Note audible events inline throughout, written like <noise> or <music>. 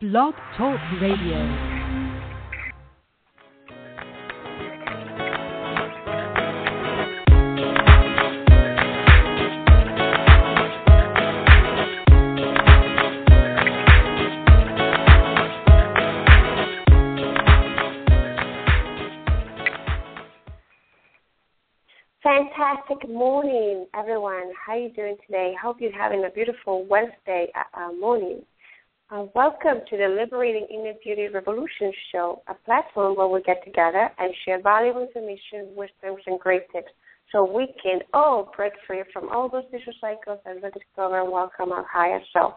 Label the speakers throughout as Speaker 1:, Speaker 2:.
Speaker 1: Blog Talk Radio.
Speaker 2: Fantastic morning, everyone. How are you doing today? Hope you're having a beautiful Wednesday uh, uh, morning. Uh, welcome to the Liberating Inner Beauty Revolution Show, a platform where we get together and share valuable information, wisdoms, and great tips so we can all break free from all those vicious cycles and rediscover and welcome our higher self.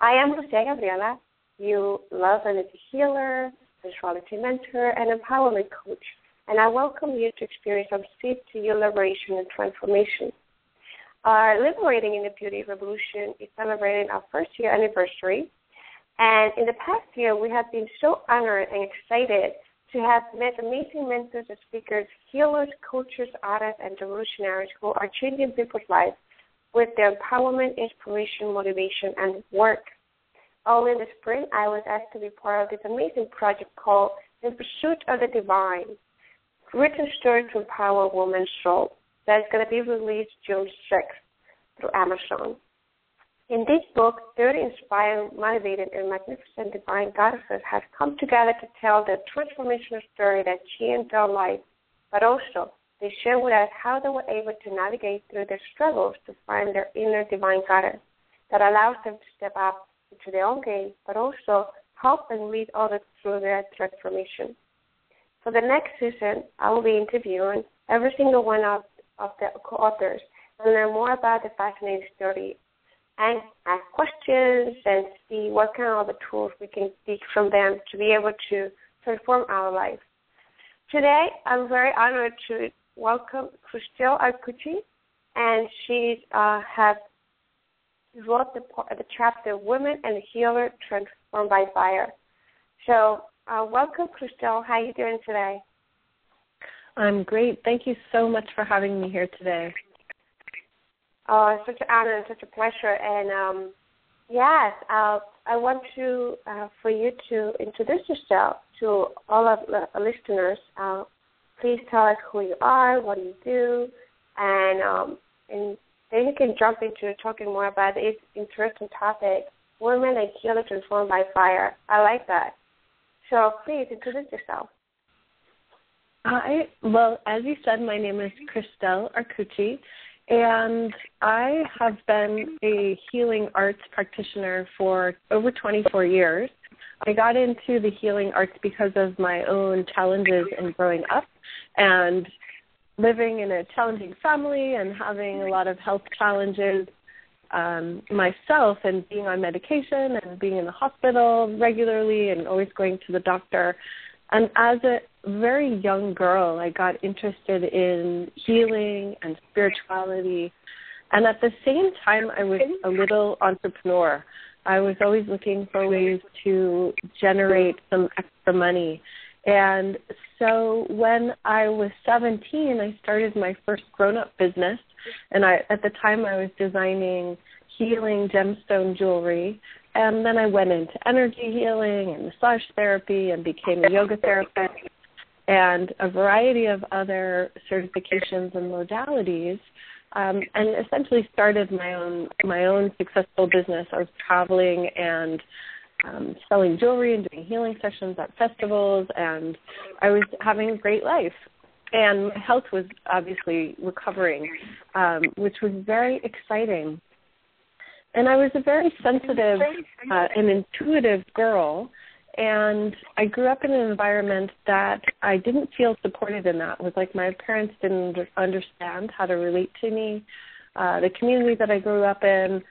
Speaker 2: I am Lucia Gabriela, you love energy healer, spirituality mentor, and empowerment coach and I welcome you to experience some seed to your liberation and transformation. Our Liberating Inner Beauty Revolution is celebrating our first year anniversary. And in the past year, we have been so honored and excited to have met amazing mentors and speakers, healers, coaches, artists, and revolutionaries who are changing people's lives with their empowerment, inspiration, motivation, and work. Early in the spring, I was asked to be part of this amazing project called In Pursuit of the Divine written story to empower women's soul that's going to be released June 6th through Amazon. In this book, 30 inspired, motivated, and magnificent divine goddesses have come together to tell the transformational story that changed their life, but also they share with us how they were able to navigate through their struggles to find their inner divine goddess that allows them to step up into their own game, but also help and lead others through their transformation. For the next season, I will be interviewing every single one of, of the co-authors and learn more about the fascinating story and ask questions and see what kind of the tools we can take from them to be able to transform our life. Today, I'm very honored to welcome Christelle Arcucci, and she uh, has wrote the, the chapter "Women and the Healer Transformed by Fire." So uh, welcome, Christelle. How are you doing today?
Speaker 3: I'm great. Thank you so much for having me here today.
Speaker 2: Oh, it's such an honor and such a pleasure. And um, yes, uh, I want to uh, for you to introduce yourself to all of the listeners. Uh, please tell us who you are, what you do, and um, and then you can jump into talking more about this interesting topic: women and healing transformed by fire. I like that. So please introduce yourself.
Speaker 3: Hi. Well, as you said, my name is Christelle Arcucci, and I have been a healing arts practitioner for over 24 years. I got into the healing arts because of my own challenges in growing up and living in a challenging family and having a lot of health challenges um, myself and being on medication and being in the hospital regularly and always going to the doctor. And as a very young girl, I got interested in healing and spirituality. And at the same time, I was a little entrepreneur. I was always looking for ways to generate some extra money. And so when I was 17, I started my first grown up business and I at the time I was designing healing gemstone jewelry and then I went into energy healing and massage therapy and became a yoga therapist and a variety of other certifications and modalities um, and essentially started my own my own successful business. I was traveling and um, selling jewelry and doing healing sessions at festivals, and I was having a great life and my health was obviously recovering, um, which was very exciting. And I was a very sensitive uh, and intuitive girl, and I grew up in an environment that I didn't feel supported in. That it was like my parents didn't understand how to relate to me. Uh, the community that I grew up in,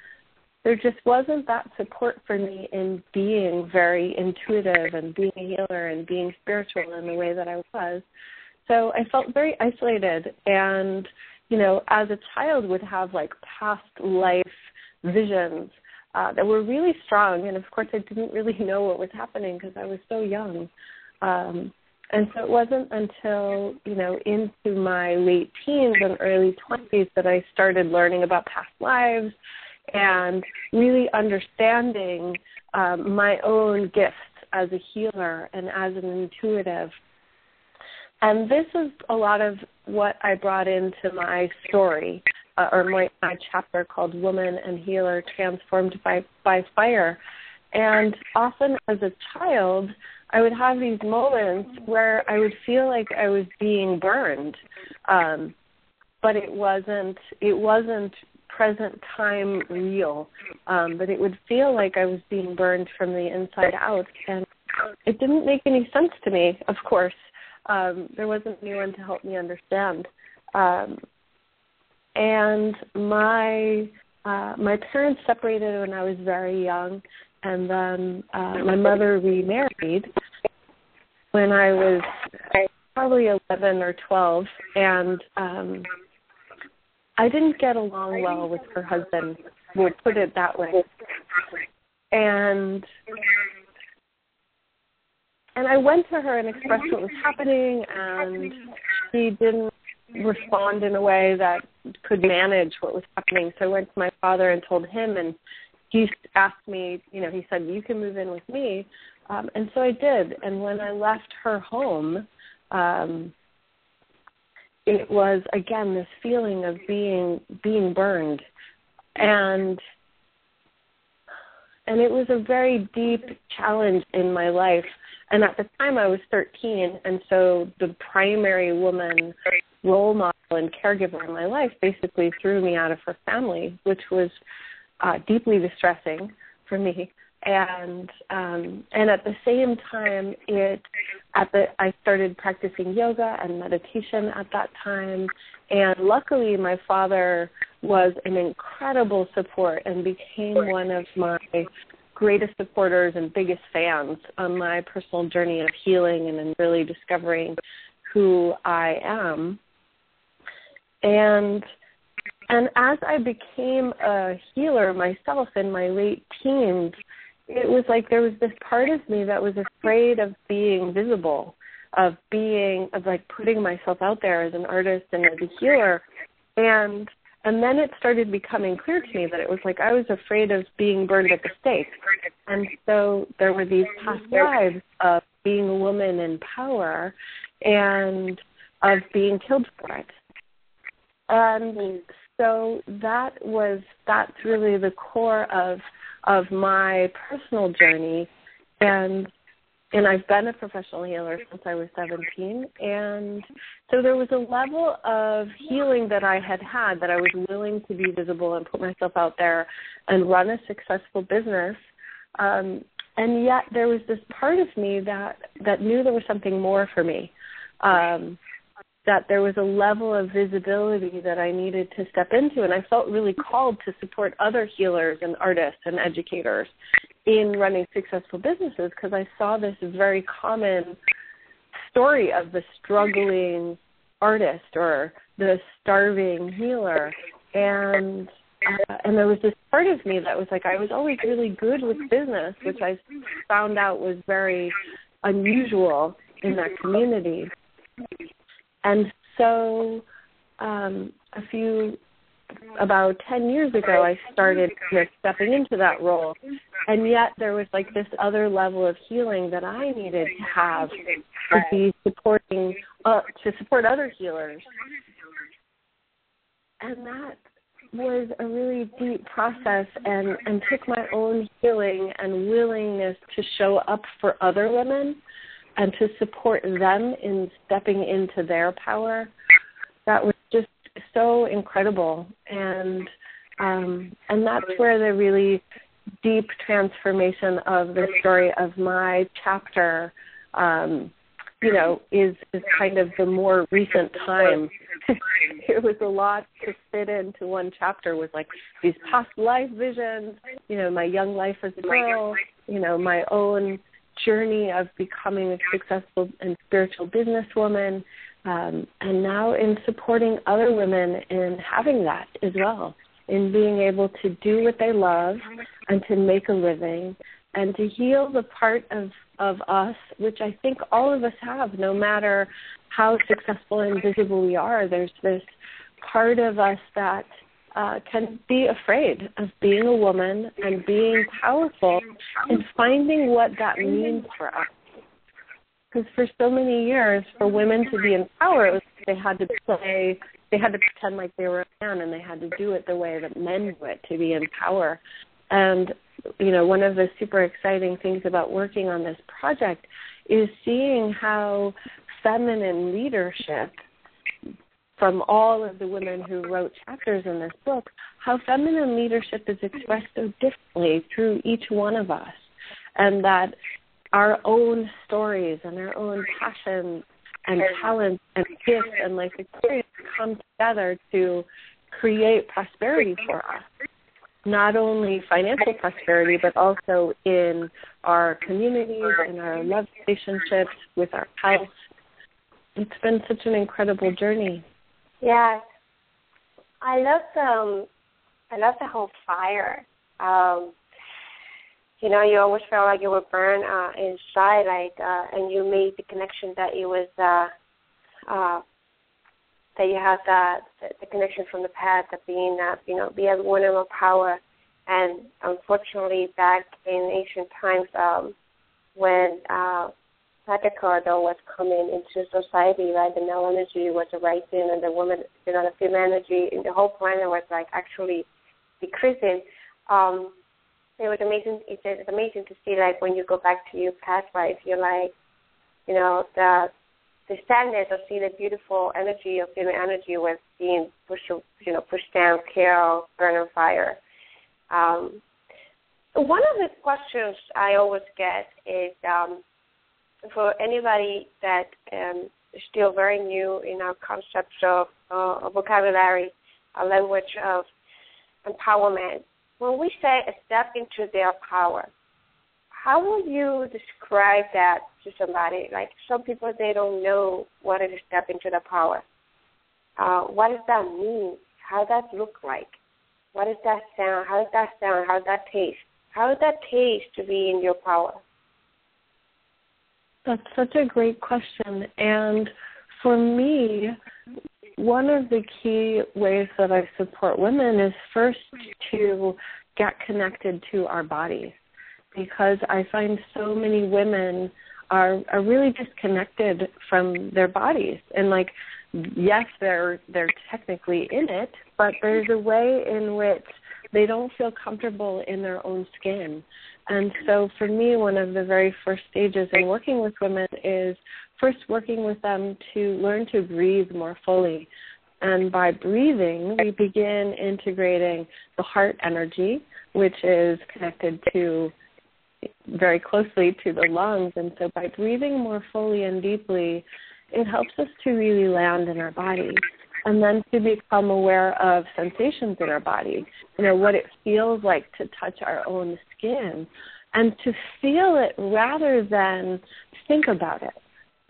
Speaker 3: there just wasn't that support for me in being very intuitive and being a healer and being spiritual in the way that I was. So I felt very isolated and, you know, as a child would have like past life visions uh, that were really strong. And of course, I didn't really <laughs> know what was happening because I was so young. Um, and so it wasn't until, you know, into my late teens and early 20s that I started learning about past lives and really understanding um, my own gifts as a healer and as an intuitive. And this is a lot of what I brought into my story, uh, or my, my chapter called Woman and Healer Transformed by, by Fire. And often as a child, I would have these moments where I would feel like I was being burned, um, but it wasn't. It wasn't present time real, um, but it would feel like I was being burned from the inside out, and it didn't make any sense to me. Of course, um, there wasn't anyone to help me understand, um, and my uh, my parents separated when I was very young, and then uh, my mother remarried when I was probably 11 or 12, and um, I didn't get along well with her husband. We'll put it that way. And and I went to her and expressed what was happening, and she didn't respond in a way that could manage what was happening. So I went to my father and told him, and he asked me, you know, he said, "You can move in with me," um, and so I did. And when I left her home, um, it was again this feeling of being being burned, and and it was a very deep challenge in my life. And at the time, I was 13, and so the primary woman role model and caregiver in my life basically threw me out of her family, which was uh, deeply distressing for me. And um, and at the same time, it at the I started practicing yoga and meditation at that time. And luckily, my father was an incredible support and became one of my greatest supporters and biggest fans on my personal journey of healing and in really discovering who I am. And and as I became a healer myself in my late teens, it was like there was this part of me that was afraid of being visible, of being of like putting myself out there as an artist and as a healer. And and then it started becoming clear to me that it was like I was afraid of being burned at the stake. And so there were these past lives of being a woman in power and of being killed for it. And so that was that's really the core of of my personal journey. And and I've been a professional healer since I was 17 and so there was a level of healing that I had had that I was willing to be visible and put myself out there and run a successful business. Um and yet there was this part of me that that knew there was something more for me. Um that there was a level of visibility that I needed to step into. And I felt really called to support other healers and artists and educators in running successful businesses because I saw this as very common story of the struggling artist or the starving healer. And uh, and there was this part of me that was like I was always really good with business, which I found out was very unusual in that community. And so um, a few about 10 years ago I started stepping into that role. And yet there was like this other level of healing that I needed to have to be supporting uh, to support other healers. And that was a really deep process and and took my own healing and willingness to show up for other women and to support them in stepping into their power that was just so incredible and um and that's where the really deep transformation of the story of my chapter um you know, is is kind of the more recent time. <laughs> it was a lot to fit into one chapter with like these past life visions, you know, my young life as a girl, you know, my own journey of becoming a successful and spiritual businesswoman, um, and now in supporting other women in having that as well, in being able to do what they love and to make a living and to heal the part of of us, which I think all of us have, no matter how successful and visible we are. There's this part of us that uh, can be afraid of being a woman and being powerful and finding what that means for us. Because for so many years, for women to be in power, was, they had to play, they had to pretend like they were a man, and they had to do it the way that men do it to be in power. And you know, one of the super exciting things about working on this project is seeing how feminine leadership from all of the women who wrote chapters in this book, how feminine leadership is expressed so differently through each one of us. And that our own stories and our own passions and talents and gifts and life experience come together to create prosperity for us not only financial prosperity, but also in our communities, in our love relationships, with our health. It's been such an incredible journey.
Speaker 2: Yeah, I love the um, I love the whole fire. Um, you know, you always felt like you were burned uh, inside, like, uh, and you made the connection that it was uh, uh, that you have that the, connection from the past of being that you know be a woman of power and unfortunately back in ancient times um when uh patriarchal was coming into society right the male energy was rising and the woman you know the female energy in the whole planet was like actually decreasing um it was amazing it's, it's amazing to see like when you go back to your past life you're like you know the the sadness of seeing the beautiful energy of female energy was being pushed, you know, pushed down, killed, burned on fire. Um, one of the questions I always get is um, for anybody that um, is still very new in our concepts of uh, vocabulary, a language of empowerment. When we say a step into their power, how would you describe that to somebody? Like some people, they don't know what is a step into the power. Uh, what does that mean? How does that look like? What does that sound? How does that sound? How does that taste? How does that taste to be in your power?
Speaker 3: That's such a great question. And for me, one of the key ways that I support women is first to get connected to our bodies because I find so many women are are really disconnected from their bodies and like yes they're they're technically in it but there's a way in which they don't feel comfortable in their own skin. And so for me one of the very first stages in working with women is first working with them to learn to breathe more fully. And by breathing we begin integrating the heart energy which is connected to very closely to the lungs. And so by breathing more fully and deeply, it helps us to really land in our body and then to become aware of sensations in our body, you know, what it feels like to touch our own skin and to feel it rather than think about it.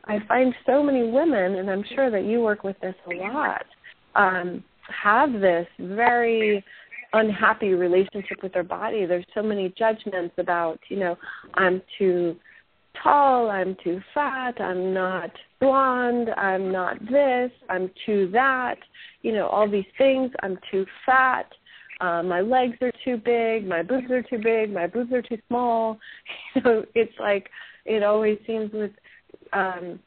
Speaker 3: I find so many women, and I'm sure that you work with this a lot, um, have this very unhappy relationship with their body. There's so many judgments about, you know, I'm too tall, I'm too fat, I'm not blonde, I'm not this, I'm too that, you know, all these things. I'm too fat, uh, my legs are too big, my boobs are too big, my boobs are too small. <laughs> So it's like it always seems with um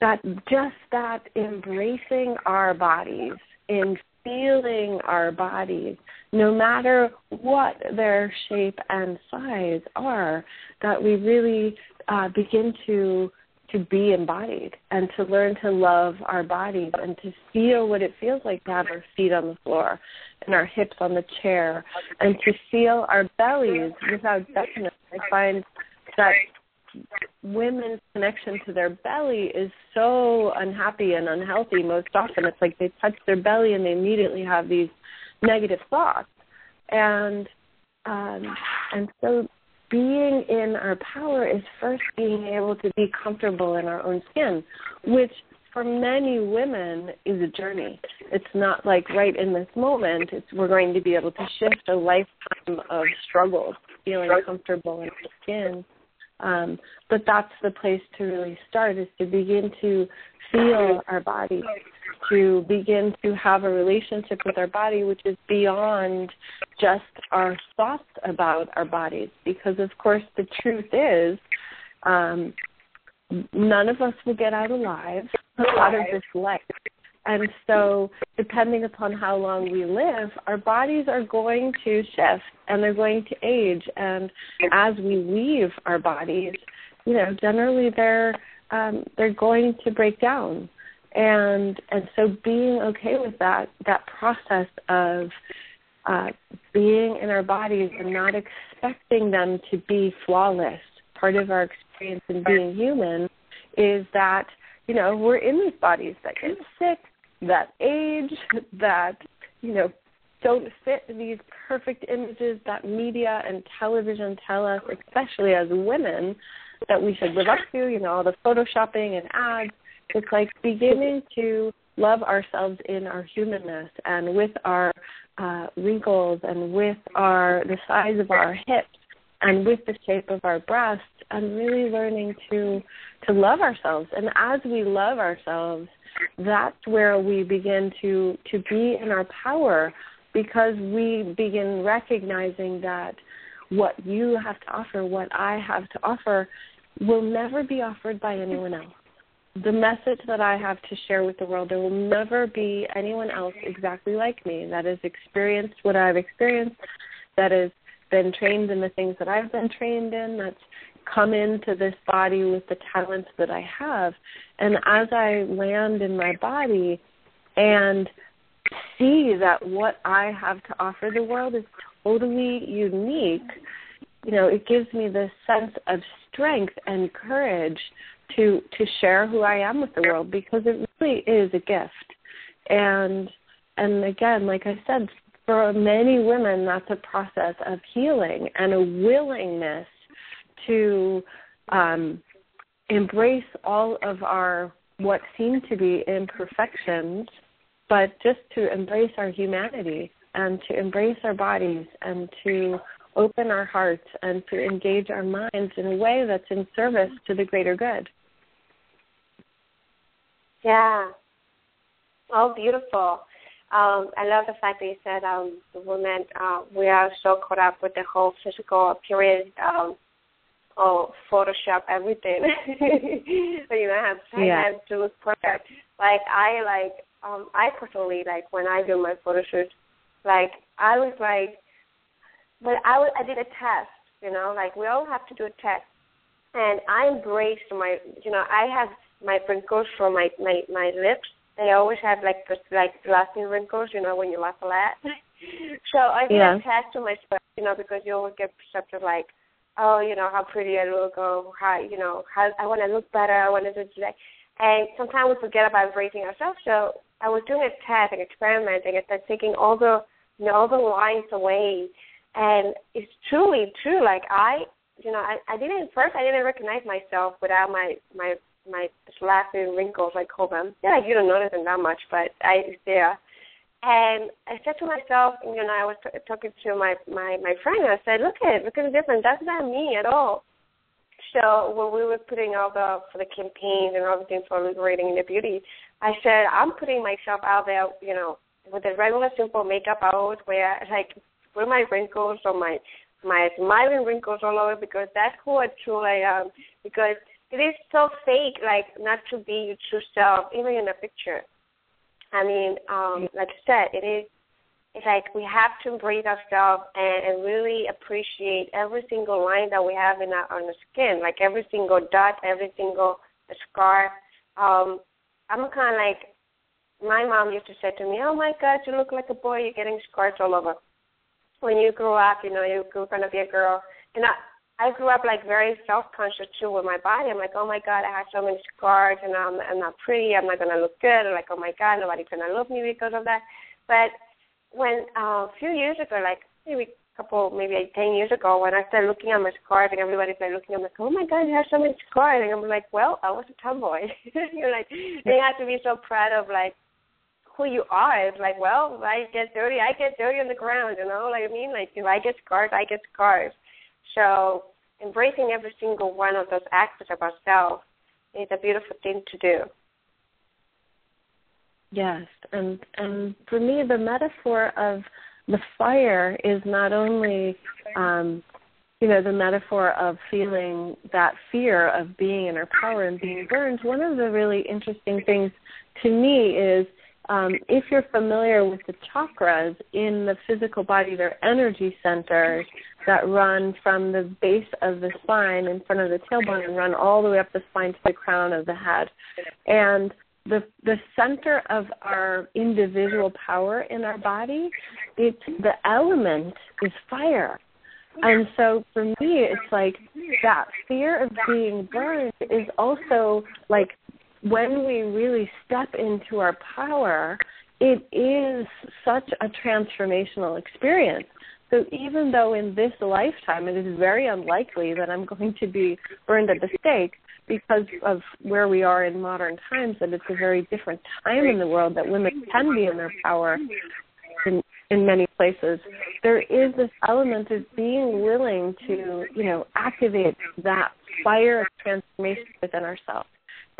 Speaker 3: that just that embracing our bodies and feeling our bodies, no matter what their shape and size are, that we really uh, begin to to be embodied and to learn to love our bodies and to feel what it feels like to have our feet on the floor and our hips on the chair and to feel our bellies without judgment. I find that women's connection to their belly is so unhappy and unhealthy most often it's like they touch their belly and they immediately have these negative thoughts and um and so being in our power is first being able to be comfortable in our own skin which for many women is a journey. It's not like right in this moment it's we're going to be able to shift a lifetime of struggles feeling comfortable in our skin. Um, but that's the place to really start is to begin to feel our body, to begin to have a relationship with our body, which is beyond just our thoughts about our bodies. Because, of course, the truth is, um, none of us will get out alive out of this life. And so, depending upon how long we live, our bodies are going to shift and they're going to age. And as we leave our bodies, you know, generally they're um, they're going to break down. And and so, being okay with that that process of uh, being in our bodies and not expecting them to be flawless. Part of our experience in being human is that you know we're in these bodies that get sick, that age, that, you know, don't fit these perfect images that media and television tell us, especially as women, that we should live up to, you know, all the photoshopping and ads. It's like beginning to love ourselves in our humanness and with our uh, wrinkles and with our the size of our hips and with the shape of our breasts and really learning to to love ourselves. And as we love ourselves, that's where we begin to to be in our power because we begin recognizing that what you have to offer, what I have to offer, will never be offered by anyone else. The message that I have to share with the world, there will never be anyone else exactly like me that has experienced what I've experienced, that has been trained in the things that I've been trained in, that's come into this body with the talents that I have. And as I land in my body and see that what I have to offer the world is totally unique, you know, it gives me this sense of strength and courage to to share who I am with the world because it really is a gift. And and again, like I said, for many women that's a process of healing and a willingness to um, embrace all of our what seem to be imperfections, but just to embrace our humanity and to embrace our bodies and to open our hearts and to engage our minds in a way that's in service to the greater good.
Speaker 2: Yeah. Oh, beautiful. Um, I love the fact that you said um, the women, uh, we are so caught up with the whole physical appearance um, oh Photoshop everything. <laughs> you know, I have I
Speaker 3: yeah.
Speaker 2: to look perfect. Like I like um I personally like when I do my photo shoots, like I was like but I was I did a test, you know, like we all have to do a test. And I embraced my you know, I have my wrinkles from my my my lips. They always have like like laughing wrinkles, you know, when you laugh a lot. <laughs> so I did
Speaker 3: yeah.
Speaker 2: a test to myself, you know, because you always get perceptive like oh, you know, how pretty I look, or how, you know, how I want to look better, I want to do that. And sometimes we forget about raising ourselves. So I was doing a test, and experimenting, and then taking all the, you know, all the lines away. And it's truly true. Like I, you know, I, I didn't first I didn't recognize myself without my my my laughing wrinkles, I call them. Yeah, you don't notice them that much, but I it's there. And I said to myself, you know, I was t- talking to my my my friend. And I said, look at it, look at the difference. That's not me at all. So when we were putting all the for the campaigns and everything for liberating the beauty, I said I'm putting myself out there, you know, with the regular simple makeup I always wear, like with my wrinkles or my my smiling wrinkles all over because that's who I truly am. Because it is so fake, like not to be your true self, even in a picture. I mean, um, like I said, it is. It's like we have to embrace ourselves and, and really appreciate every single line that we have in our on the skin, like every single dot, every single scar. Um, I'm kind of like my mom used to say to me, "Oh my God, you look like a boy. You're getting scars all over." When you grow up, you know you're going to be a girl. And I, I grew up like very self-conscious too with my body. I'm like, oh my god, I have so many scars, and I'm I'm not pretty. I'm not gonna look good. Or like, oh my god, nobody's gonna love me because of that. But when uh, a few years ago, like maybe a couple, maybe like ten years ago, when I started looking at my scars, and everybody started looking, I'm like, oh my god, you have so many scars, and I'm like, well, I was a tomboy. <laughs> You're like, they have to be so proud of like who you are. It's like, well, if I get dirty, I get dirty on the ground, you know, like I mean, like if I get scars, I get scars. So embracing every single one of those aspects of ourselves is a beautiful thing to do.
Speaker 3: Yes, and and for me, the metaphor of the fire is not only, um, you know, the metaphor of feeling that fear of being in our power and being burned. One of the really interesting things to me is um, if you're familiar with the chakras in the physical body, they're energy centers that run from the base of the spine in front of the tailbone and run all the way up the spine to the crown of the head. And the the center of our individual power in our body, it's the element is fire. And so for me, it's like that fear of being burned is also like when we really step into our power, it is such a transformational experience. So even though in this lifetime it is very unlikely that I'm going to be burned at the stake because of where we are in modern times, that it's a very different time in the world that women can be in their power in, in many places. There is this element of being willing to, you know, activate that fire of transformation within ourselves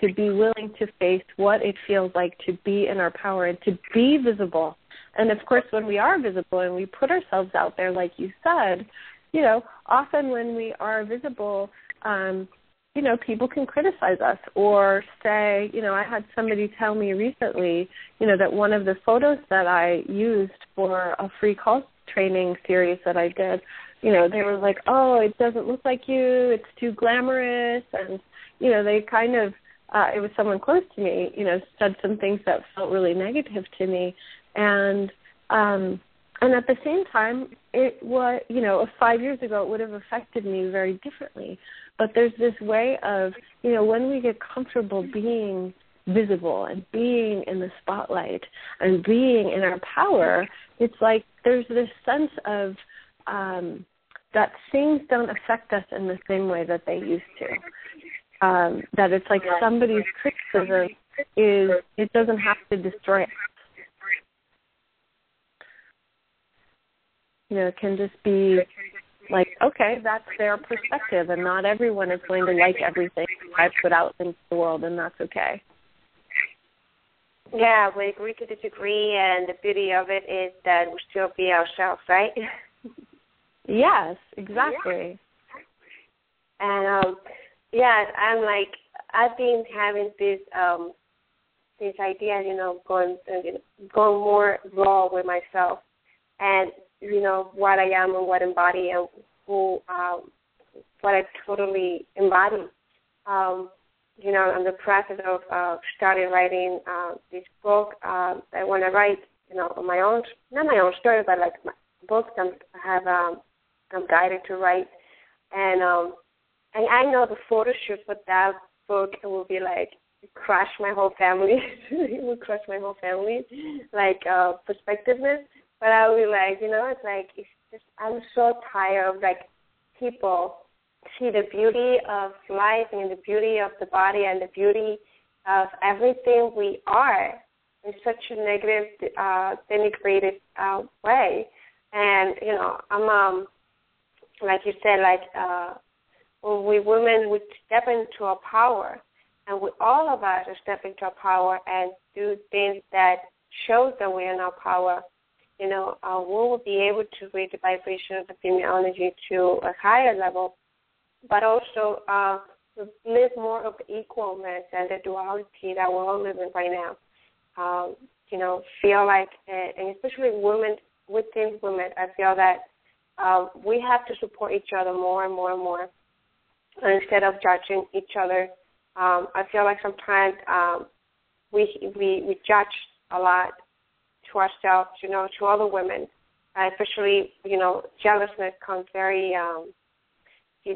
Speaker 3: to be willing to face what it feels like to be in our power and to be visible. And of course, when we are visible and we put ourselves out there, like you said, you know, often when we are visible, um, you know, people can criticize us or say, you know, I had somebody tell me recently, you know, that one of the photos that I used for a free call training series that I did, you know, they were like, oh, it doesn't look like you, it's too glamorous. And, you know, they kind of uh, it was someone close to me, you know, said some things that felt really negative to me, and um, and at the same time, it was, you know, five years ago it would have affected me very differently. But there's this way of, you know, when we get comfortable being visible and being in the spotlight and being in our power, it's like there's this sense of um, that things don't affect us in the same way that they used to um, that it's like somebody's criticism is it doesn't have to destroy us. You know, it can just be like, okay, that's their perspective, and not everyone is going to like everything I put out into the world, and that's okay.
Speaker 2: Yeah, we agree to disagree, and the beauty of it is that we still be ourselves, right?
Speaker 3: yes, exactly.
Speaker 2: And um, yeah, I'm like I've been having this um this idea, you know, going going more raw with myself, and you know what I am and what embody and who um, what I totally embody. Um, you know, I'm the process of uh, starting writing uh, this book. Uh, I want to write, you know, my own, not my own story, but like my books I'm, have, um, I'm guided to write, and um, and I know the photo shoot for that book will be like crush my whole family. <laughs> it will crush my whole family, like uh perspectiveness. But I will be like, you know, it's like it's just I'm so tired of like people see the beauty of life and the beauty of the body and the beauty of everything we are in such a negative, uh, denigrated uh, way. And you know, I'm um, like you said, like uh, when we women would step into our power, and we all of us step into our power and do things that shows that we're in our power, you know, uh, we will be able to raise the vibration of the female energy to a higher level, but also uh, live more of the equalness and the duality that we're all living right now. Um, you know, feel like, and especially women within women, I feel that uh, we have to support each other more and more and more instead of judging each other. Um, I feel like sometimes um, we we we judge a lot to ourselves, you know, to other women, uh, especially you know jealousness comes very um,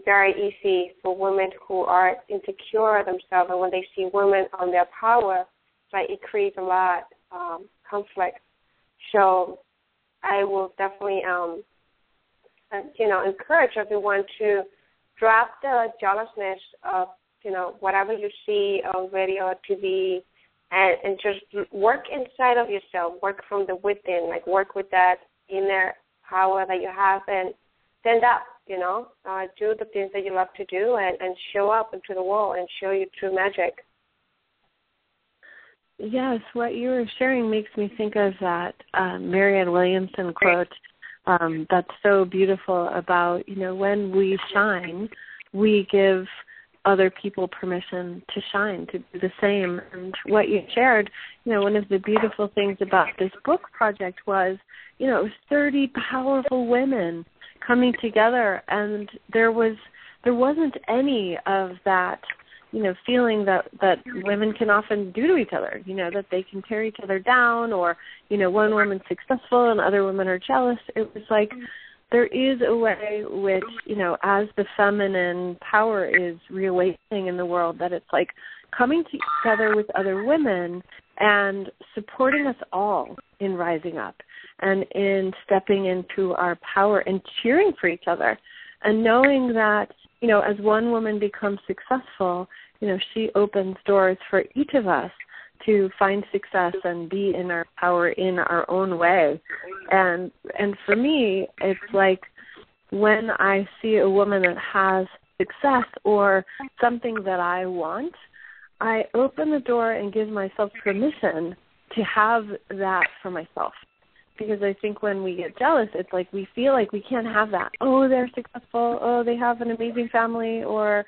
Speaker 2: very easy for women who are insecure themselves, and when they see women on their power, like it creates a lot um, conflict. So I will definitely, um, uh, you know, encourage everyone to drop the jealousness of, you know, whatever you see on radio or TV, and, and just work inside of yourself, work from the within, like work with that inner power that you have, and stand up you know, uh, do the things that you love to do and, and show up into the world and show your true magic.
Speaker 3: Yes, what you were sharing makes me think of that um, Marianne Williamson quote um, that's so beautiful about, you know, when we shine, we give other people permission to shine, to do the same. And what you shared, you know, one of the beautiful things about this book project was, you know, it was 30 powerful women coming together and there was there wasn't any of that you know feeling that that women can often do to each other you know that they can tear each other down or you know one woman's successful and other women are jealous. It was like there is a way which you know as the feminine power is reawakening in the world that it's like coming together with other women and supporting us all in rising up and in stepping into our power and cheering for each other and knowing that you know as one woman becomes successful you know she opens doors for each of us to find success and be in our power in our own way. And and for me it's like when i see a woman that has success or something that i want i open the door and give myself permission to have that for myself because I think when we get jealous, it's like we feel like we can't have that. Oh, they're successful. Oh, they have an amazing family, or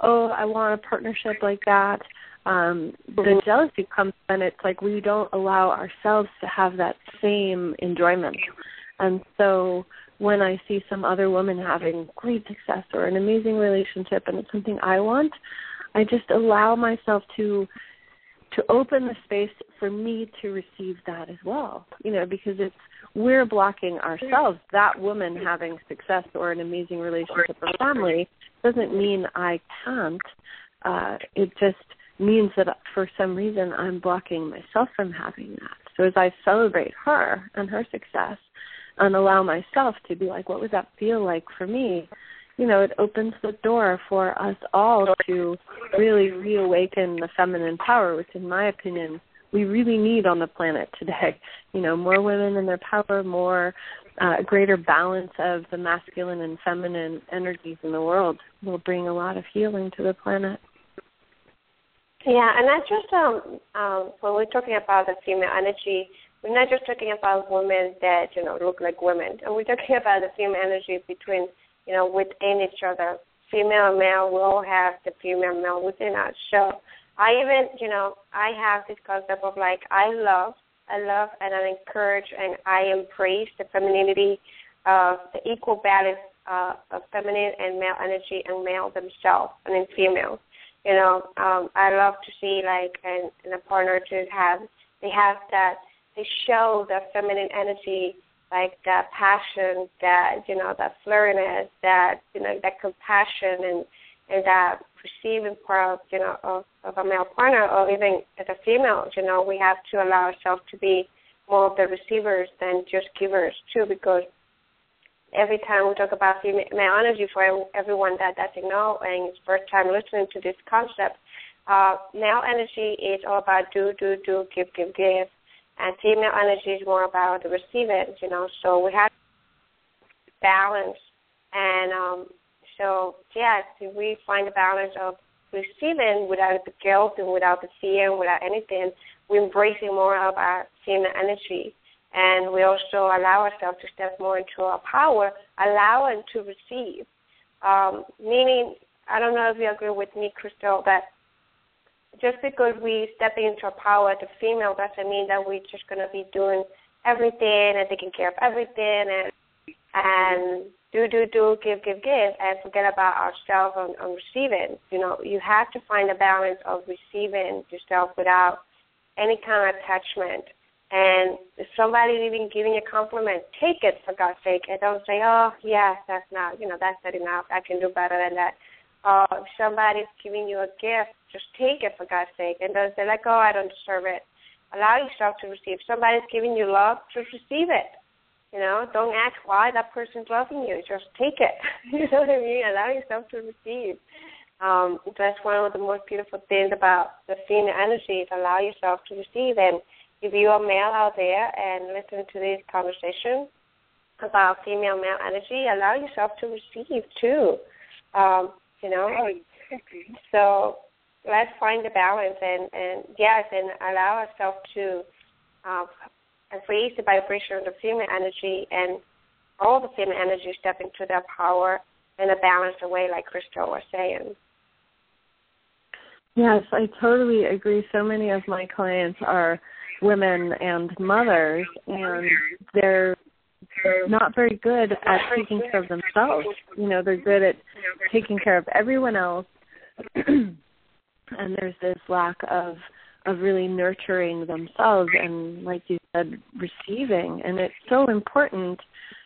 Speaker 3: oh, I want a partnership like that. Um, the jealousy comes when it's like we don't allow ourselves to have that same enjoyment. And so when I see some other woman having great success or an amazing relationship and it's something I want, I just allow myself to to open the space for me to receive that as well. You know, because it's we're blocking ourselves. That woman having success or an amazing relationship or family doesn't mean I can't. Uh, it just means that for some reason I'm blocking myself from having that. So as I celebrate her and her success and allow myself to be like, what would that feel like for me? You know, it opens the door for us all to really reawaken the feminine power, which, in my opinion, we really need on the planet today. <laughs> You know, more women in their power, more uh, greater balance of the masculine and feminine energies in the world will bring a lot of healing to the planet.
Speaker 2: Yeah, and that's just um, um, when we're talking about the female energy, we're not just talking about women that you know look like women, and we're talking <laughs> about the female energy between you know, within each other. Female and male will have the female and male within us. So I even, you know, I have this concept of like I love, I love and I encourage and I embrace the femininity of the equal balance uh, of feminine and male energy and male themselves and in female. You know, um, I love to see like and, and a partner to have they have that they show the feminine energy like that passion, that you know, that flirtiness, that you know, that compassion, and and that receiving part of you know of, of a male partner, or even as a female, you know, we have to allow ourselves to be more of the receivers than just givers too, because every time we talk about female energy for everyone that doesn't know and it's first time listening to this concept, uh, male energy is all about do, do, do, give, give, give and female energy is more about the receiving, you know. So we have balance, and um, so yes, we find the balance of receiving without the guilt and without the fear and without anything, we're embracing more of our female energy, and we also allow ourselves to step more into our power, allowing to receive. Um, meaning, I don't know if you agree with me, Crystal, that just because we step into our power as a female doesn't mean that we're just to be doing everything and taking care of everything and and do do do give give give and forget about ourselves and, and receiving. You know, you have to find a balance of receiving yourself without any kind of attachment And if somebody's even giving you a compliment, take it for God's sake, and don't say, "Oh, yes, that's not, you know, that's not enough. I can do better than that." Uh, if somebody's giving you a gift, just take it for God's sake, and don't say like, "Oh, I don't deserve it." Allow yourself to receive. If somebody's giving you love, just receive it. You know, don't ask why that person's loving you. Just take it. <laughs> you know what I mean? Allow yourself to receive. Um, that's one of the most beautiful things about the female energy is allow yourself to receive. And if you are male out there and listen to this conversation about female male energy, allow yourself to receive too. Um, you know, so let's find the balance and and yes, and allow ourselves to uh, raise the vibration of the female energy and all the female energy step into their power in a balanced way, like Crystal was saying.
Speaker 3: Yes, I totally agree. So many of my clients are women and mothers, and they're not very good at taking care of themselves. You know, they're good at taking care of everyone else, <clears throat> and there's this lack of of really nurturing themselves and, like you said, receiving. And it's so important,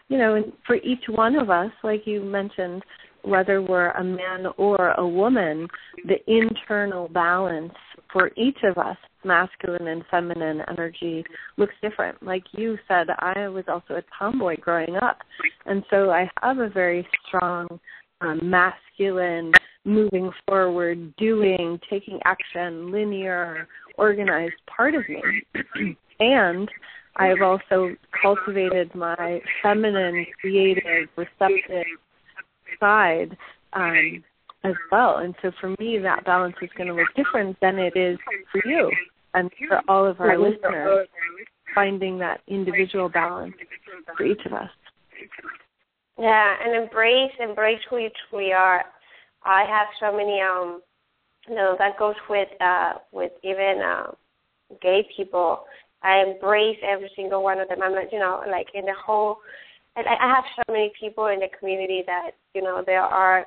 Speaker 3: you know, for each one of us, like you mentioned, whether we're a man or a woman, the internal balance for each of us, masculine and feminine energy, looks different. Like you said, I was also a tomboy growing up, and so I have a very strong um, masculine, moving forward, doing, taking action, linear, organized part of me. <clears throat> and I've also cultivated my feminine, creative, receptive side um, as well. And so for me, that balance is going to look different than it is for you and for all of our listeners, finding that individual balance for each of us.
Speaker 2: Yeah, and embrace embrace who you truly are. I have so many um you know, that goes with uh with even uh, gay people. I embrace every single one of them. I'm not you know, like in the whole and I have so many people in the community that, you know, there are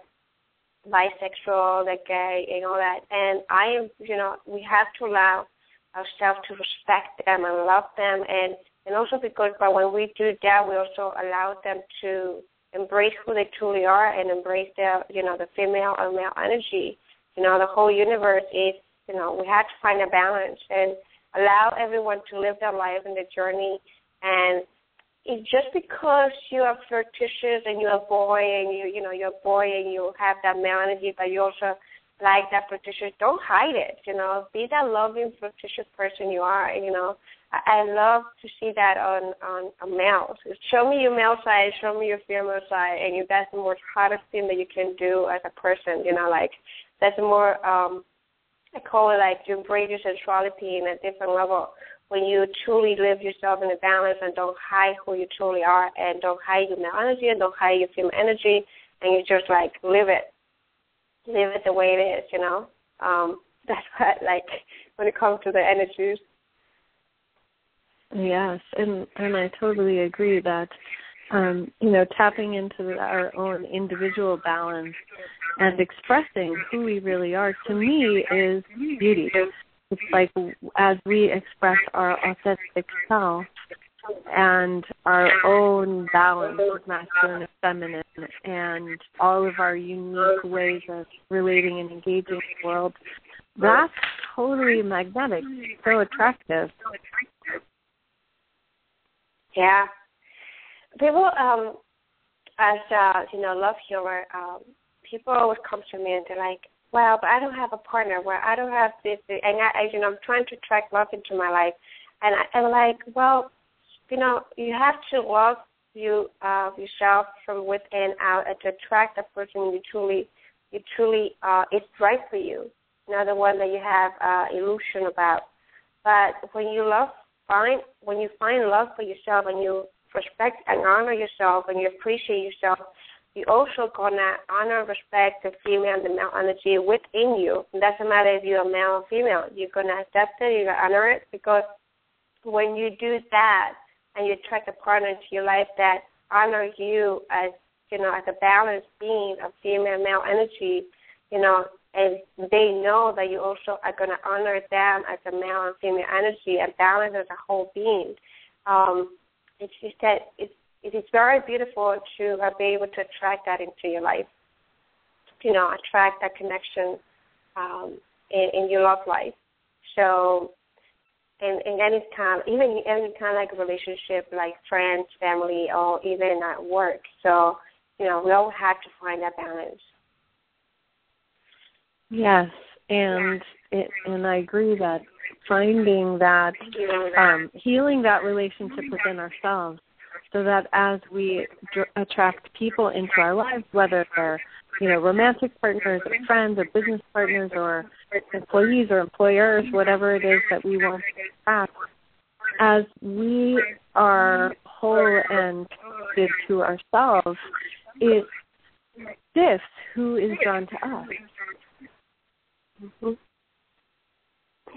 Speaker 2: bisexual, they're gay, and all that. And I am, you know, we have to allow ourselves to respect them and love them, and and also because, but when we do that, we also allow them to embrace who they truly are and embrace their, you know, the female and male energy. You know, the whole universe is, you know, we have to find a balance and allow everyone to live their life and their journey and it's just because you are flirtatious and you're a boy and you you know you're a boy and you have that male energy, but you also like that flirtatious. Don't hide it. You know, be that loving flirtatious person you are. You know, I, love to see that on on, on males. Show me your male side, show me your female side, and you that's the most hardest thing that you can do as a person. You know, like that's more um I call it like to embrace your sexuality in a different level when you truly live yourself in a balance and don't hide who you truly are and don't hide your male energy and don't hide your female energy and you just like live it. Live it the way it is, you know. Um, <laughs> that's what like when it comes to the energies.
Speaker 3: Yes, and and I totally agree that um, you know, tapping into our own individual balance and expressing who we really are to me is beauty it's like as we express our authentic self and our own balance of masculine and feminine and all of our unique ways of relating and engaging the world, that's totally magnetic, so attractive.
Speaker 2: Yeah. People, um, as uh, you know, love humor, um, people always come to me and they're like, well, but I don't have a partner where I don't have this, and I, I you know, I'm trying to attract love into my life, and I, am like, well, you know, you have to love you uh, yourself from within out to attract the person you truly, you truly uh, is right for you, not the one that you have uh, illusion about. But when you love, find when you find love for yourself and you respect and honor yourself and you appreciate yourself you also gonna honor, respect the female and the male energy within you. It doesn't matter if you're a male or female. You're gonna accept it. You're gonna honor it because when you do that and you attract a partner into your life that honors you as you know as a balanced being of female and male energy, you know and they know that you also are going to honor them as a male and female energy and balance as a whole being. Um, it's just that it's it is very beautiful to uh, be able to attract that into your life. You know, attract that connection um, in, in your love life. So, in, in any kind, even any kind of like relationship, like friends, family, or even at work. So, you know, we all have to find that balance.
Speaker 3: Yes, and it, and I agree that finding that um, healing that relationship within ourselves so that as we dr- attract people into our lives, whether they're you know romantic partners or friends or business partners or employees or employers, whatever it is that we want to attract, as we are whole and connected to ourselves, it shifts who is drawn to us.
Speaker 2: Mm-hmm.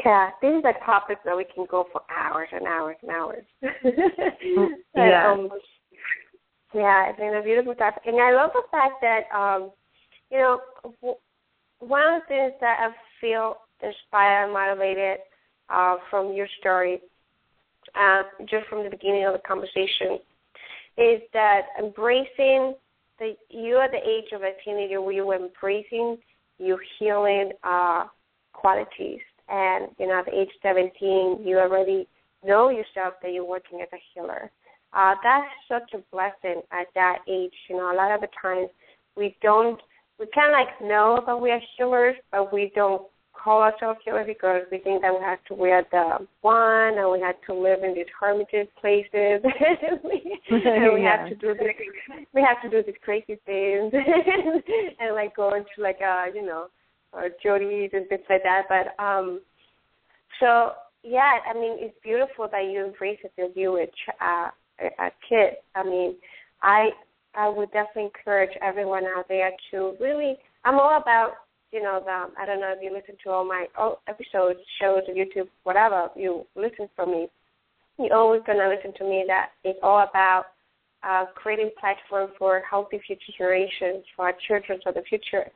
Speaker 2: Yeah, this is a topic that we can go for hours and hours and hours. <laughs>
Speaker 3: yeah.
Speaker 2: Um, yeah, it's been a beautiful topic, and I love the fact that um, you know one of the things that I feel inspired and motivated uh, from your story, uh, just from the beginning of the conversation, is that embracing the you at the age of a teenager, where you were embracing your healing uh, qualities. And you know at age 17 you already know yourself that you're working as a healer. Uh, that's such a blessing at that age. You know a lot of the times we don't we kind of like know that we are healers but we don't call ourselves healers because we think that we have to wear the one and we have to live in these hermitage places <laughs> and we
Speaker 3: yeah.
Speaker 2: have to do this we have to do these crazy things <laughs> and like go into like uh you know or Jody's and things like that. But um, so yeah, I mean, it's beautiful that you embrace it as you would uh, a kid. I mean, I I would definitely encourage everyone out there to really. I'm all about you know the I don't know if you listen to all my all episodes, shows, YouTube, whatever you listen from me. You're always gonna listen to me. That it's all about uh, creating platform for healthy future generations for our children for the future.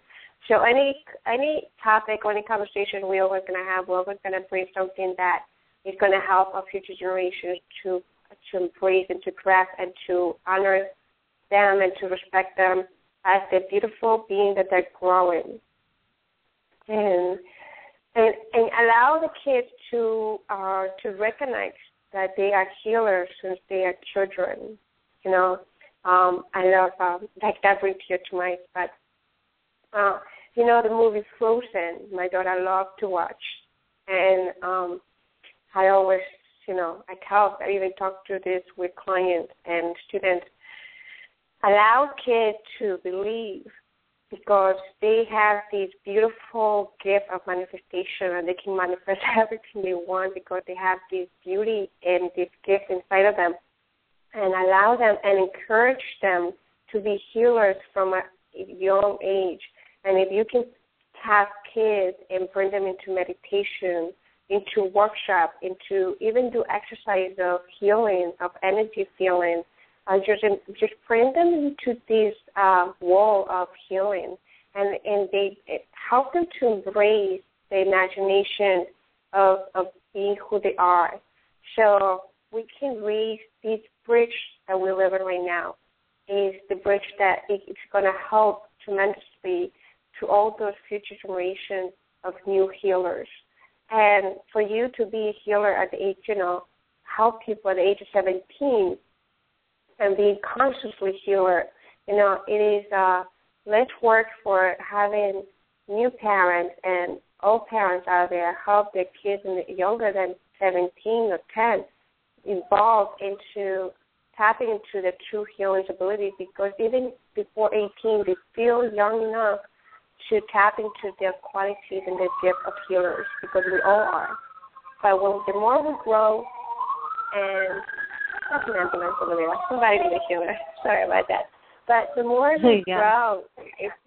Speaker 2: So any any topic or any conversation we're always going to have, we're always going to bring something that is going to help our future generations to to embrace and to grasp and to honor them and to respect them as the beautiful being that they're growing. And and and allow the kids to uh to recognize that they are healers since they are children. You know, um, I love um, like that brings tears to my but uh, you know, the movie Frozen, my daughter loved to watch. And um I always, you know, I tell I even talk to this with clients and students. Allow kids to believe because they have this beautiful gift of manifestation and they can manifest <laughs> everything they want because they have this beauty and this gift inside of them. And allow them and encourage them to be healers from a young age and if you can have kids and bring them into meditation, into workshop, into even do exercise of healing, of energy feeling, uh, just just bring them into this uh, wall of healing, and and they help them to embrace the imagination of of being who they are. So we can raise this bridge that we're living right now is the bridge that it's going to help tremendously to all those future generations of new healers. And for you to be a healer at the age, you know, help people at the age of 17 and being consciously healer, you know, it is uh, let's work for having new parents and old parents out there help their kids and younger than 17 or 10 evolve into tapping into the true healing ability because even before 18 they feel young enough to tap into their qualities and their gift of healers because we all are. But when the more we grow, and that's an ambulance over there. Somebody be a healer. Sorry about that. But the more <laughs> we
Speaker 3: yeah.
Speaker 2: grow, <laughs>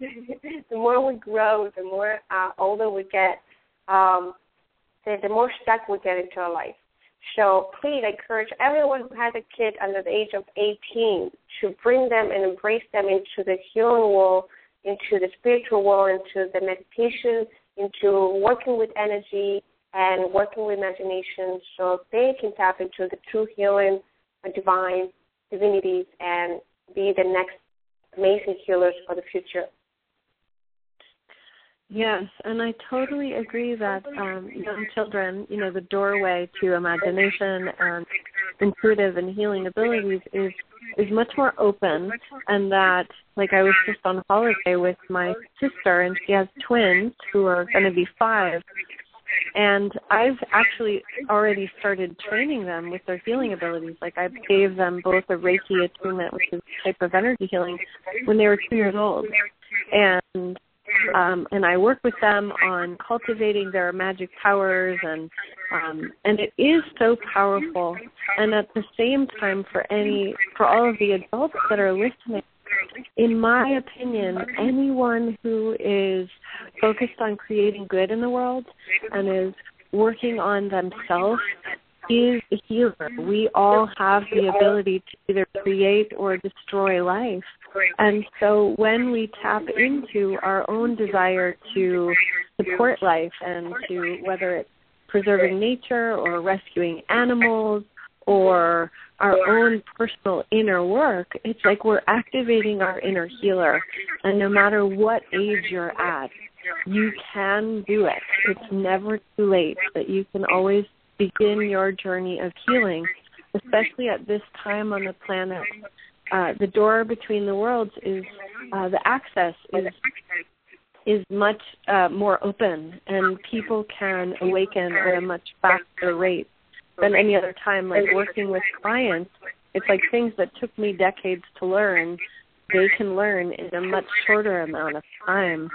Speaker 2: the more we grow, the more uh, older we get, um, the, the more stuck we get into our life. So please encourage everyone who has a kid under the age of 18 to bring them and embrace them into the healing world into the spiritual world, into the meditation, into working with energy and working with imagination so they can tap into the true healing divine divinities and be the next amazing healers for the future.
Speaker 3: Yes, and I totally agree that um, young children, you know, the doorway to imagination and intuitive and healing abilities is is much more open, and that like I was just on holiday with my sister, and she has twins who are going to be five, and I've actually already started training them with their healing abilities. Like I gave them both a Reiki attunement, which is a type of energy healing, when they were two years old, and um, and I work with them on cultivating their magic powers, and um, and it is so powerful. And at the same time, for any for all of the adults that are listening, in my opinion, anyone who is focused on creating good in the world and is working on themselves is a healer. We all have the ability to either create or destroy life. And so when we tap into our own desire to support life and to whether it's preserving nature or rescuing animals or our own personal inner work, it's like we're activating our inner healer. And no matter what age you're at, you can do it. It's never too late, that you can always begin your journey of healing, especially at this time on the planet. Uh, the door between the worlds is uh, the access is is much uh, more open, and people can awaken at a much faster rate than any other time. Like working with clients, it's like things that took me decades to learn. They can learn in a much shorter amount of time.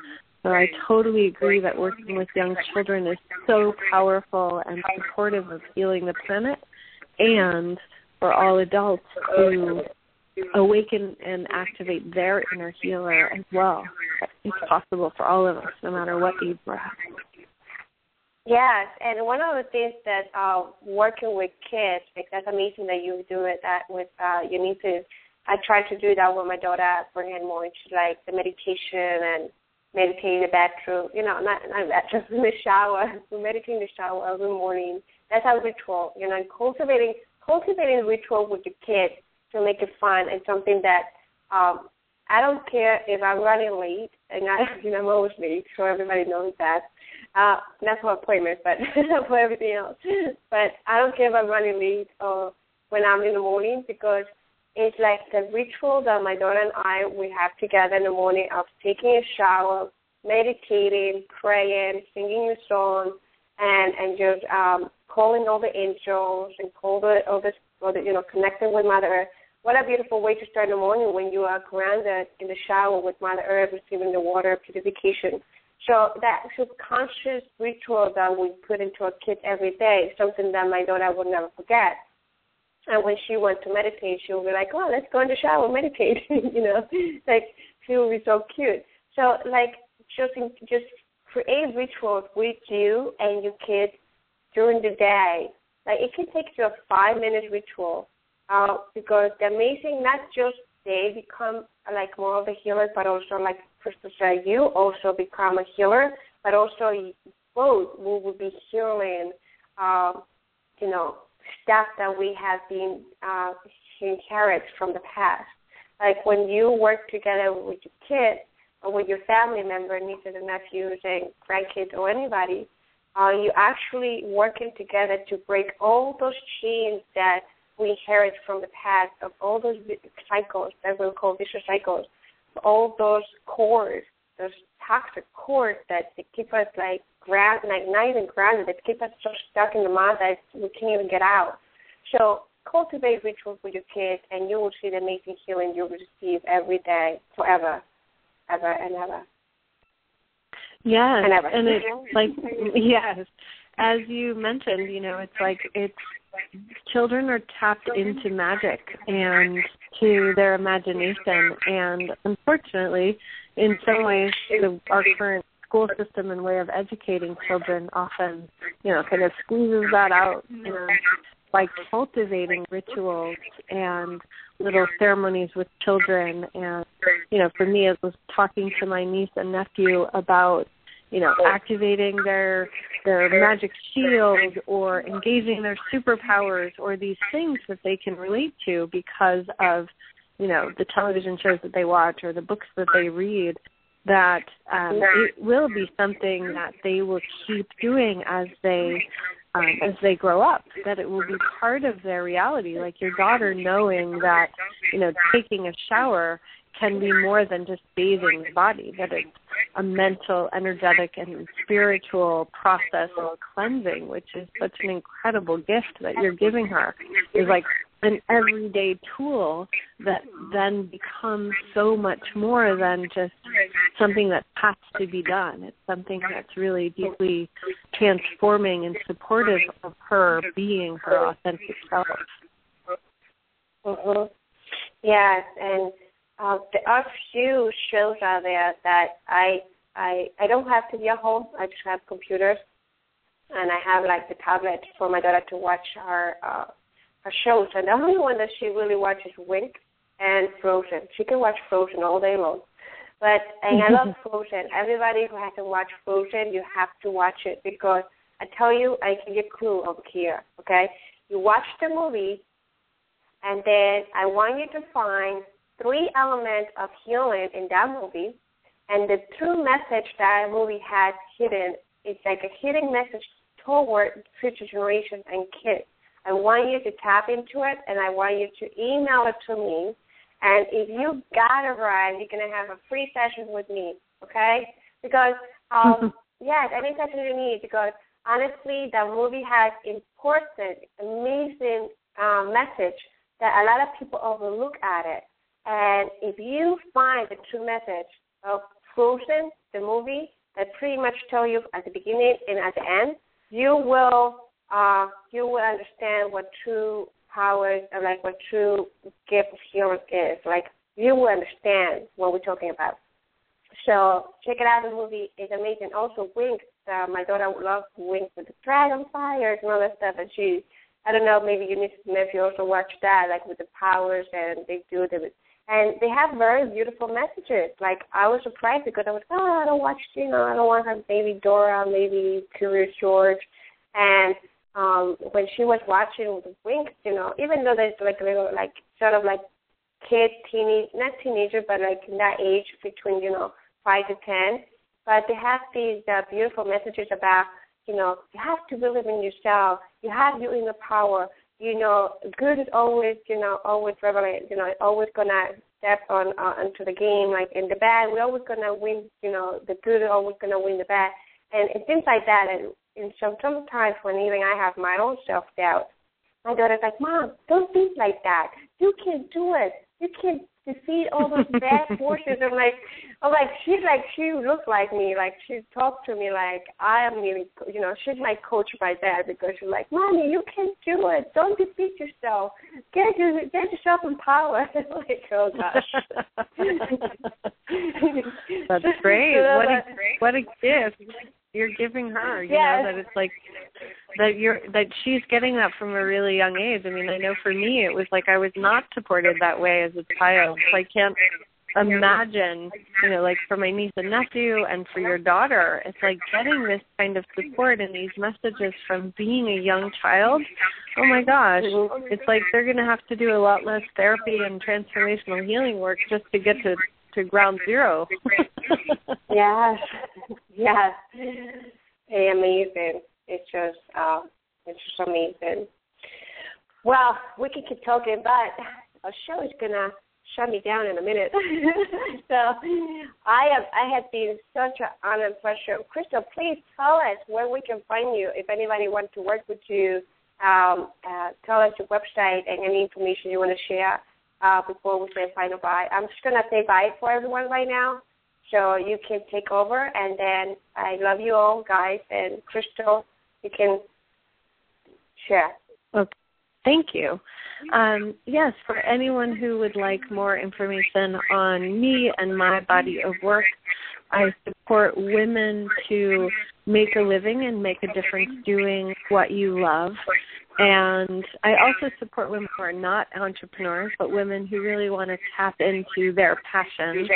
Speaker 3: So I totally agree that working with young children is so powerful and supportive of healing the planet and for all adults to awaken and activate their inner healer as well. It's possible for all of us, no matter what age we're at.
Speaker 2: Yes, and one of the things that uh, working with kids, like that's amazing that you do it that with uh, your nieces. I try to do that with my daughter, bring her more into like the meditation and meditating in the bathroom, you know, not not bathroom, <laughs> in the shower. We meditate in the shower every morning. That's our ritual, you know, and cultivating cultivating ritual with the kids to make it fun and something that um I don't care if I'm running late and I <laughs> you know I'm always late, so everybody knows that. Uh not for appointments but <laughs> for everything else. But I don't care if I'm running late or when I'm in the morning because it's like the ritual that my daughter and I we have together in the morning of taking a shower, meditating, praying, singing a song, and and just um, calling all the angels and call the all the, all the you know connecting with Mother Earth. What a beautiful way to start the morning when you are grounded in the shower with Mother Earth, receiving the water purification. So that subconscious ritual that we put into our kids every day, something that my daughter would never forget and when she went to meditate, she would be like, "Oh, let's go in the shower, meditate." <laughs> you know, like she would be so cute. So like just just create rituals with you and your kids during the day. Like it can take you a five minute ritual, uh, because the amazing not just they become like more of a healer, but also like You also become a healer, but also both we will be healing. Um, you know, stuff that we have been uh, inherit from the past. Like when you work together with your kid or with your family member, nieces and nephews and grandkids or anybody, uh, you actually working together to break all those chains that we inherit from the past of all those cycles that we call vicious cycles, all those cords, those toxic cords that keep us like ground, like not even grounded, that keep us so stuck in the mud that we can't even get out. So cultivate rituals with your kids, and you will see the amazing healing you will receive every day, forever, ever and ever.
Speaker 3: Yes,
Speaker 2: and, ever.
Speaker 3: and it's <laughs> like yes, as you mentioned, you know, it's like it's children are tapped into magic and to their imagination, and unfortunately, in some ways, the, our current school system and way of educating children often, you know, kind of squeezes that out and by cultivating rituals and little ceremonies with children. And you know, for me, it was talking to my niece and nephew about you know activating their their magic shield or engaging their superpowers or these things that they can relate to because of you know the television shows that they watch or the books that they read that um, it will be something that they will keep doing as they um, as they grow up. That it will be part of their reality. Like your daughter knowing that you know taking a shower can be more than just bathing the body. That it's a mental, energetic, and spiritual process of cleansing, which is such an incredible gift that you're giving her. Is like an everyday tool that then becomes so much more than just something that has to be done. It's something that's really deeply transforming and supportive of her being her authentic self.
Speaker 2: Mm-hmm. Yes, and uh, there are few shows out there that I I I don't have to be at home. I just have computers, and I have like the tablet for my daughter to watch our uh, her shows. And the only one that she really watches Winx and Frozen. She can watch Frozen all day long. But and I love <laughs> Frozen. Everybody who hasn't watched Frozen, you have to watch it because I tell you, I give you a clue over here. Okay, you watch the movie, and then I want you to find three elements of healing in that movie, and the true message that movie has hidden is like a hidden message toward future generations and kids. I want you to tap into it, and I want you to email it to me. And if you got it right, you're gonna have a free session with me, okay? Because um, yes, any session you need. Because honestly, that movie has important, amazing um, message that a lot of people overlook at it. And if you find the true message of Frozen, the movie, that pretty much tell you at the beginning and at the end, you will uh, you will understand what true power, and like what true gift of healing is. Like you will understand what we're talking about. So check it out. The movie is amazing. Also, Winx. Uh, my daughter loves Winx with the dragon fires and all that stuff. And she, I don't know, maybe you need nephew also watch that, like with the powers and they do the. And they have very beautiful messages. Like I was surprised because I was, oh, I don't watch, you know, I don't want have Baby Dora, maybe Curious George, and um when she was watching with Winx, you know, even though there's like a little like sort of like kid, teenage not teenager, but like in that age between, you know, five to ten. But they have these uh, beautiful messages about, you know, you have to believe in yourself. You have your inner power. You know, good is always, you know, always relevant. You know, always gonna step on uh, into the game. Like in the bad, we're always gonna win. You know, the good is always gonna win the bad, and, and things like that. And and so sometimes when even I have my own self doubt, my daughter's like, Mom, don't think like that. You can do it. You can defeat all those bad <laughs> forces. I'm like, I'm like, she's like, she looks like me. Like she talks to me like I am really, you know, she's my coach by dad because she's like, Mommy, you can do it. Don't defeat yourself. Get your, get yourself in power. <laughs> like, oh gosh. <laughs>
Speaker 3: That's great. what a what a gift you're giving her you
Speaker 2: yes.
Speaker 3: know that it's like that you're that she's getting that from a really young age. I mean i know for me it was like i was not supported that way as a child. So i can't imagine you know like for my niece and nephew and for your daughter it's like getting this kind of support and these messages from being a young child. Oh my gosh. It's like they're going to have to do a lot less therapy and transformational healing work just to get to to ground zero <laughs>
Speaker 2: yes yes hey, amazing it's just uh it's just amazing well we can keep talking but our show is gonna shut me down in a minute. <laughs> so I have I have been such an honor and pleasure. Crystal, please tell us where we can find you if anybody wants to work with you. Um, uh, tell us your website and any information you want to share uh, before we say final bye. I'm just gonna say bye for everyone right now, so you can take over. And then I love you all, guys, and Crystal, you can share.
Speaker 3: Okay. Thank you. Um, yes, for anyone who would like more information on me and my body of work, I support women to make a living and make a difference doing what you love. And I also support women who are not entrepreneurs, but women who really want to tap into their passion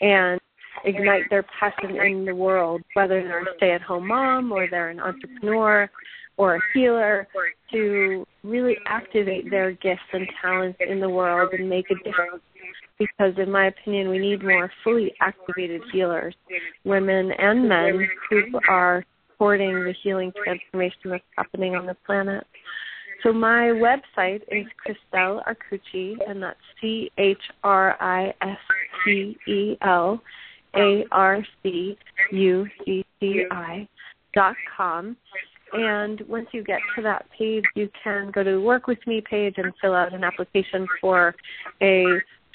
Speaker 3: and ignite their passion in the world, whether they're a stay at home mom or they're an entrepreneur or a healer, to really activate their gifts and talents in the world and make a difference. Because, in my opinion, we need more fully activated healers, women and men, who are supporting the healing transformation that's happening on the planet. So my website is Christel Arcucci, and that's C H R I S T E L A R C U C C I dot com. And once you get to that page, you can go to the Work With Me page and fill out an application for a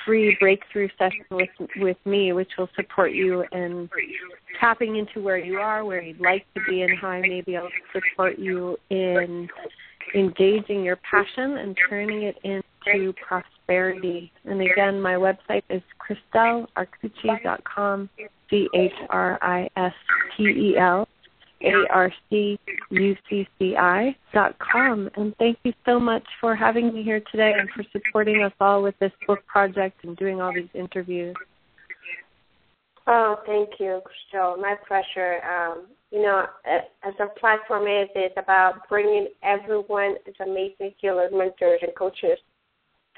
Speaker 3: free breakthrough session with with me, which will support you in tapping into where you are, where you'd like to be, and how I may be able to support you in engaging your passion and turning it into prosperity. And again, my website is ChristelArcucci.com, C H R I S T E L A R C U C C I dot com. And thank you so much for having me here today and for supporting us all with this book project and doing all these interviews.
Speaker 2: Oh, thank you, Christel. My pleasure. Um, you know, as a platform is, it's about bringing everyone as amazing healers, mentors, and coaches.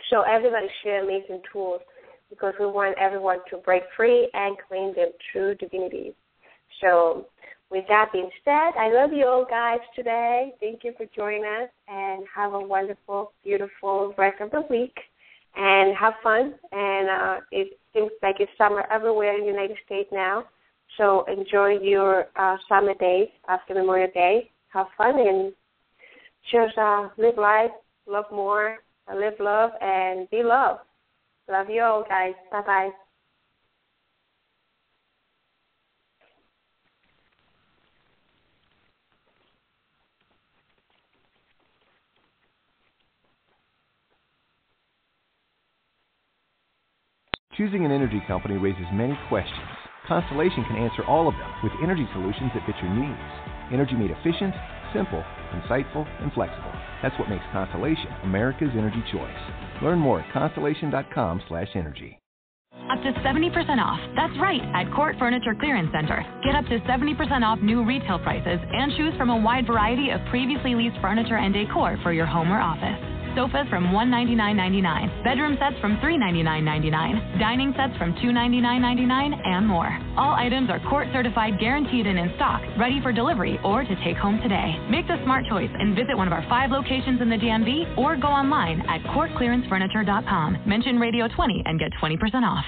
Speaker 2: So everybody share amazing tools because we want everyone to break free and claim their true divinity. So with that being said, I love you all guys today. Thank you for joining us and have a wonderful, beautiful rest of the week and have fun. And uh, it seems like it's summer everywhere in the United States now. So enjoy your uh, summer days after Memorial Day. Have fun and just uh, live life, love more, live love, and be love. Love you all, guys. Bye bye.
Speaker 4: Choosing an energy company raises many questions. Constellation can answer all of them with energy solutions that fit your needs. Energy made efficient, simple, insightful, and flexible. That's what makes Constellation America's energy choice. Learn more at constellation.com/energy.
Speaker 5: Up to 70% off. That's right, at CORT Furniture Clearance Center. Get up to 70% off new retail prices and choose from a wide variety of previously leased furniture and decor for your home or office sofas from $199.99, bedroom sets from $399.99, dining sets from $299.99, and more. All items are CORT certified, guaranteed, and in stock, ready for delivery or to take home today. Make the smart choice and visit one of our five locations in the DMV or go online at cortclearancefurniture.com. Mention Radio 20 and get 20% off.